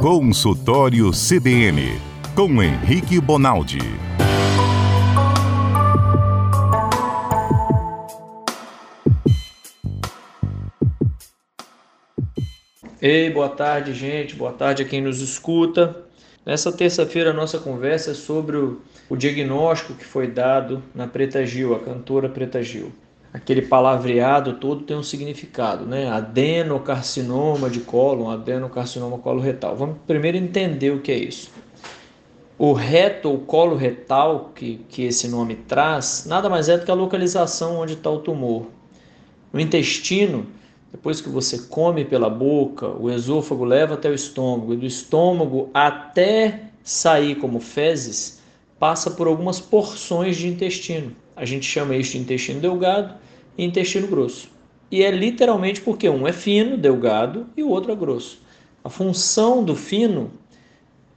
Consultório CBN, com Henrique Bonaldi. Ei, boa tarde, gente. Boa tarde a quem nos escuta. Nessa terça-feira, a nossa conversa é sobre o, o, diagnóstico que foi dado na Preta Gil, a cantora Preta Gil. Aquele palavreado todo tem um significado, né? Adenocarcinoma de colo, adenocarcinoma coloretal. Vamos primeiro entender o que é isso. O reto ou colo retal, que, que esse nome traz, nada mais é do que a localização onde está o tumor. O intestino depois que você come pela boca, o esôfago leva até o estômago, e do estômago até sair como fezes, passa por algumas porções de intestino. A gente chama isso de intestino delgado e intestino grosso. E é literalmente porque um é fino, delgado, e o outro é grosso. A função do fino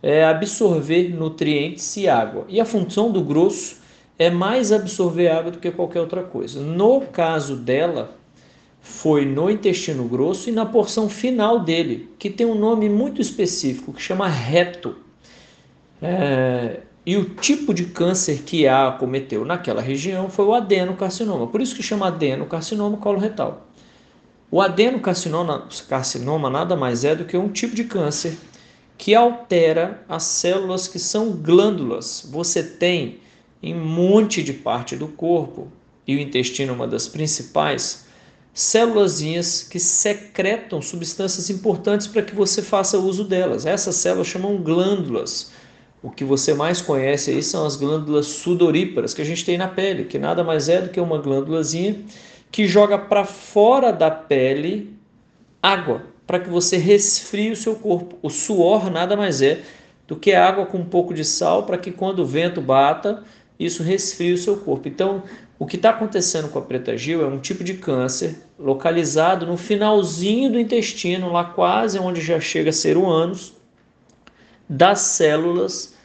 é absorver nutrientes e água. E a função do grosso é mais absorver água do que qualquer outra coisa. No caso dela, foi no intestino grosso e na porção final dele, que tem um nome muito específico, que chama reto. É, e o tipo de câncer que a acometeu naquela região foi o adenocarcinoma, por isso que chama adenocarcinoma coloretal. O adenocarcinoma carcinoma nada mais é do que um tipo de câncer que altera as células que são glândulas. Você tem em um monte de parte do corpo, e o intestino é uma das principais, célulazinhas que secretam substâncias importantes para que você faça uso delas. Essas células chamam glândulas. O que você mais conhece aí são as glândulas sudoríparas que a gente tem na pele, que nada mais é do que uma glândulazinha que joga para fora da pele água, para que você resfrie o seu corpo. O suor nada mais é do que água com um pouco de sal, para que quando o vento bata, isso resfrie o seu corpo. Então, o que está acontecendo com a preta gil é um tipo de câncer localizado no finalzinho do intestino, lá quase onde já chega a ser o ânus, das células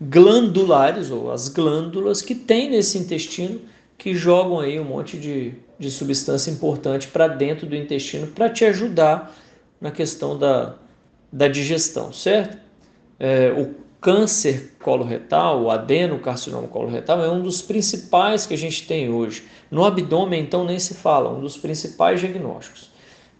glandulares, ou as glândulas que tem nesse intestino, que jogam aí um monte de, de substância importante para dentro do intestino para te ajudar na questão da, da digestão, certo? É, o câncer coloretal, o adenocarcinoma coloretal, é um dos principais que a gente tem hoje. No abdômen, então, nem se fala, um dos principais diagnósticos.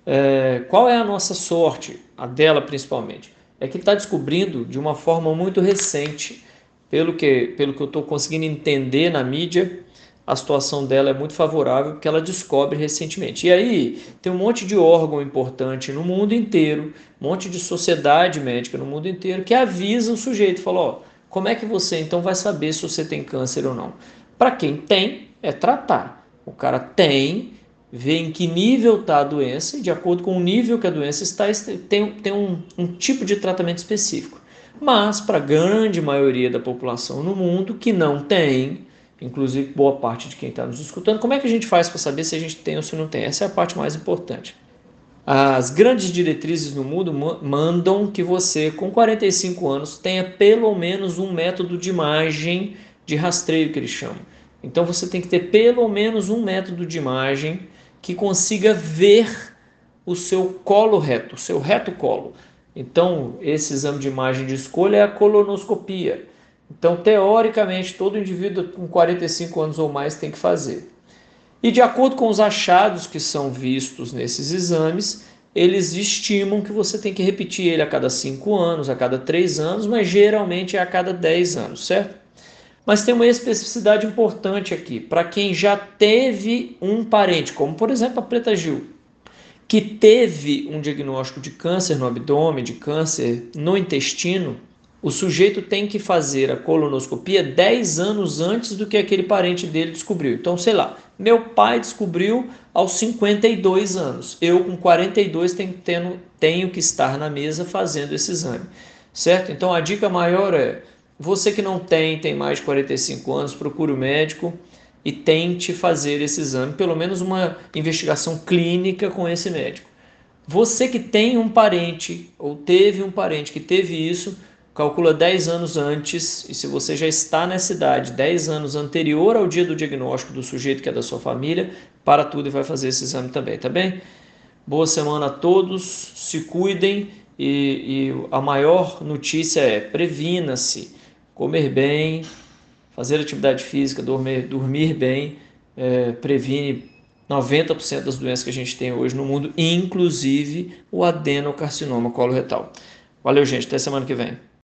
É, qual é a nossa sorte, a dela principalmente? É que está descobrindo de uma forma muito recente, pelo que, pelo que eu estou conseguindo entender na mídia, a situação dela é muito favorável porque ela descobre recentemente. E aí tem um monte de órgão importante no mundo inteiro, um monte de sociedade médica no mundo inteiro que avisa o sujeito, fala, ó, como é que você então vai saber se você tem câncer ou não? Para quem tem, é tratar. O cara tem, vê em que nível está a doença e de acordo com o nível que a doença está, tem, tem um, um tipo de tratamento específico. Mas para a grande maioria da população no mundo que não tem, inclusive boa parte de quem está nos escutando, como é que a gente faz para saber se a gente tem ou se não tem? Essa é a parte mais importante. As grandes diretrizes no mundo mandam que você, com 45 anos, tenha pelo menos um método de imagem de rastreio, que eles chamam. Então você tem que ter pelo menos um método de imagem que consiga ver o seu colo reto, o seu reto colo. Então, esse exame de imagem de escolha é a colonoscopia. Então, teoricamente, todo indivíduo com 45 anos ou mais tem que fazer. E de acordo com os achados que são vistos nesses exames, eles estimam que você tem que repetir ele a cada 5 anos, a cada 3 anos, mas geralmente é a cada 10 anos, certo? Mas tem uma especificidade importante aqui. Para quem já teve um parente, como por exemplo a Preta Gil, que teve um diagnóstico de câncer no abdômen, de câncer no intestino, o sujeito tem que fazer a colonoscopia 10 anos antes do que aquele parente dele descobriu. Então, sei lá, meu pai descobriu aos 52 anos. Eu, com 42, tenho, tenho, tenho que estar na mesa fazendo esse exame. Certo? Então, a dica maior é: você que não tem, tem mais de 45 anos, procure o médico e tente fazer esse exame, pelo menos uma investigação clínica com esse médico. Você que tem um parente ou teve um parente que teve isso, calcula 10 anos antes, e se você já está nessa idade, 10 anos anterior ao dia do diagnóstico do sujeito que é da sua família, para tudo e vai fazer esse exame também, tá bem? Boa semana a todos, se cuidem e, e a maior notícia é previna-se, comer bem, fazer atividade física, dormir, dormir bem, é, previne 90% das doenças que a gente tem hoje no mundo, inclusive o adenocarcinoma coloretal. Valeu, gente. Até semana que vem.